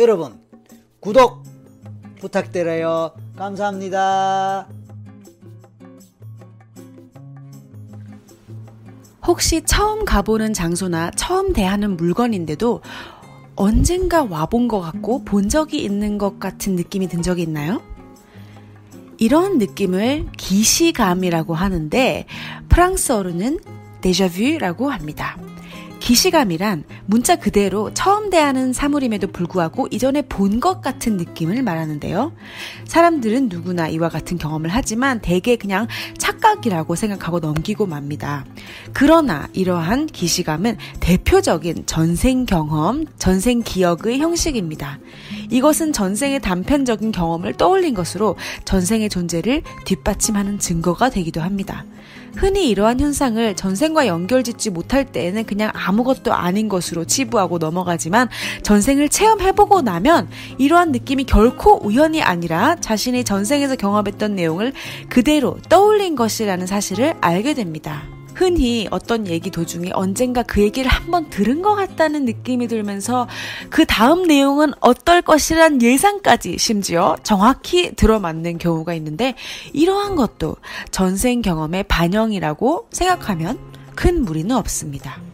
여러분 구독 부탁드려요. 감사합니다. 혹시 처음 가보는 장소나 처음 대하는 물건인데도 언젠가 와본 것 같고 본 적이 있는 것 같은 느낌이 든 적이 있나요? 이런 느낌을 기시감이라고 하는데 프랑스어로는 데자뷰라고 합니다. 기시감이란 문자 그대로 처음 대하는 사물임에도 불구하고 이전에 본 것 같은 느낌을 말하는데요. 사람들은 누구나 이와 같은 경험을 하지만 대개 그냥 착각이라고 생각하고 넘기고 맙니다. 그러나 이러한 기시감은 대표적인 전생 경험, 전생 기억의 형식입니다. 이것은 전생의 단편적인 경험을 떠올린 것으로 전생의 존재를 뒷받침하는 증거가 되기도 합니다. 흔히 이러한 현상을 전생과 연결짓지 못할 때에는 그냥 아무것도 아닌 것으로 치부하고 넘어가지만 전생을 체험해보고 나면 이러한 느낌이 결코 우연이 아니라 자신이 전생에서 경험했던 내용을 그대로 떠올린 것이라는 사실을 알게 됩니다. 흔히 어떤 얘기 도중에 언젠가 그 얘기를 한번 들은 것 같다는 느낌이 들면서 그 다음 내용은 어떨 것이란 예상까지 심지어 정확히 들어맞는 경우가 있는데 이러한 것도 전생 경험의 반영이라고 생각하면 큰 무리는 없습니다.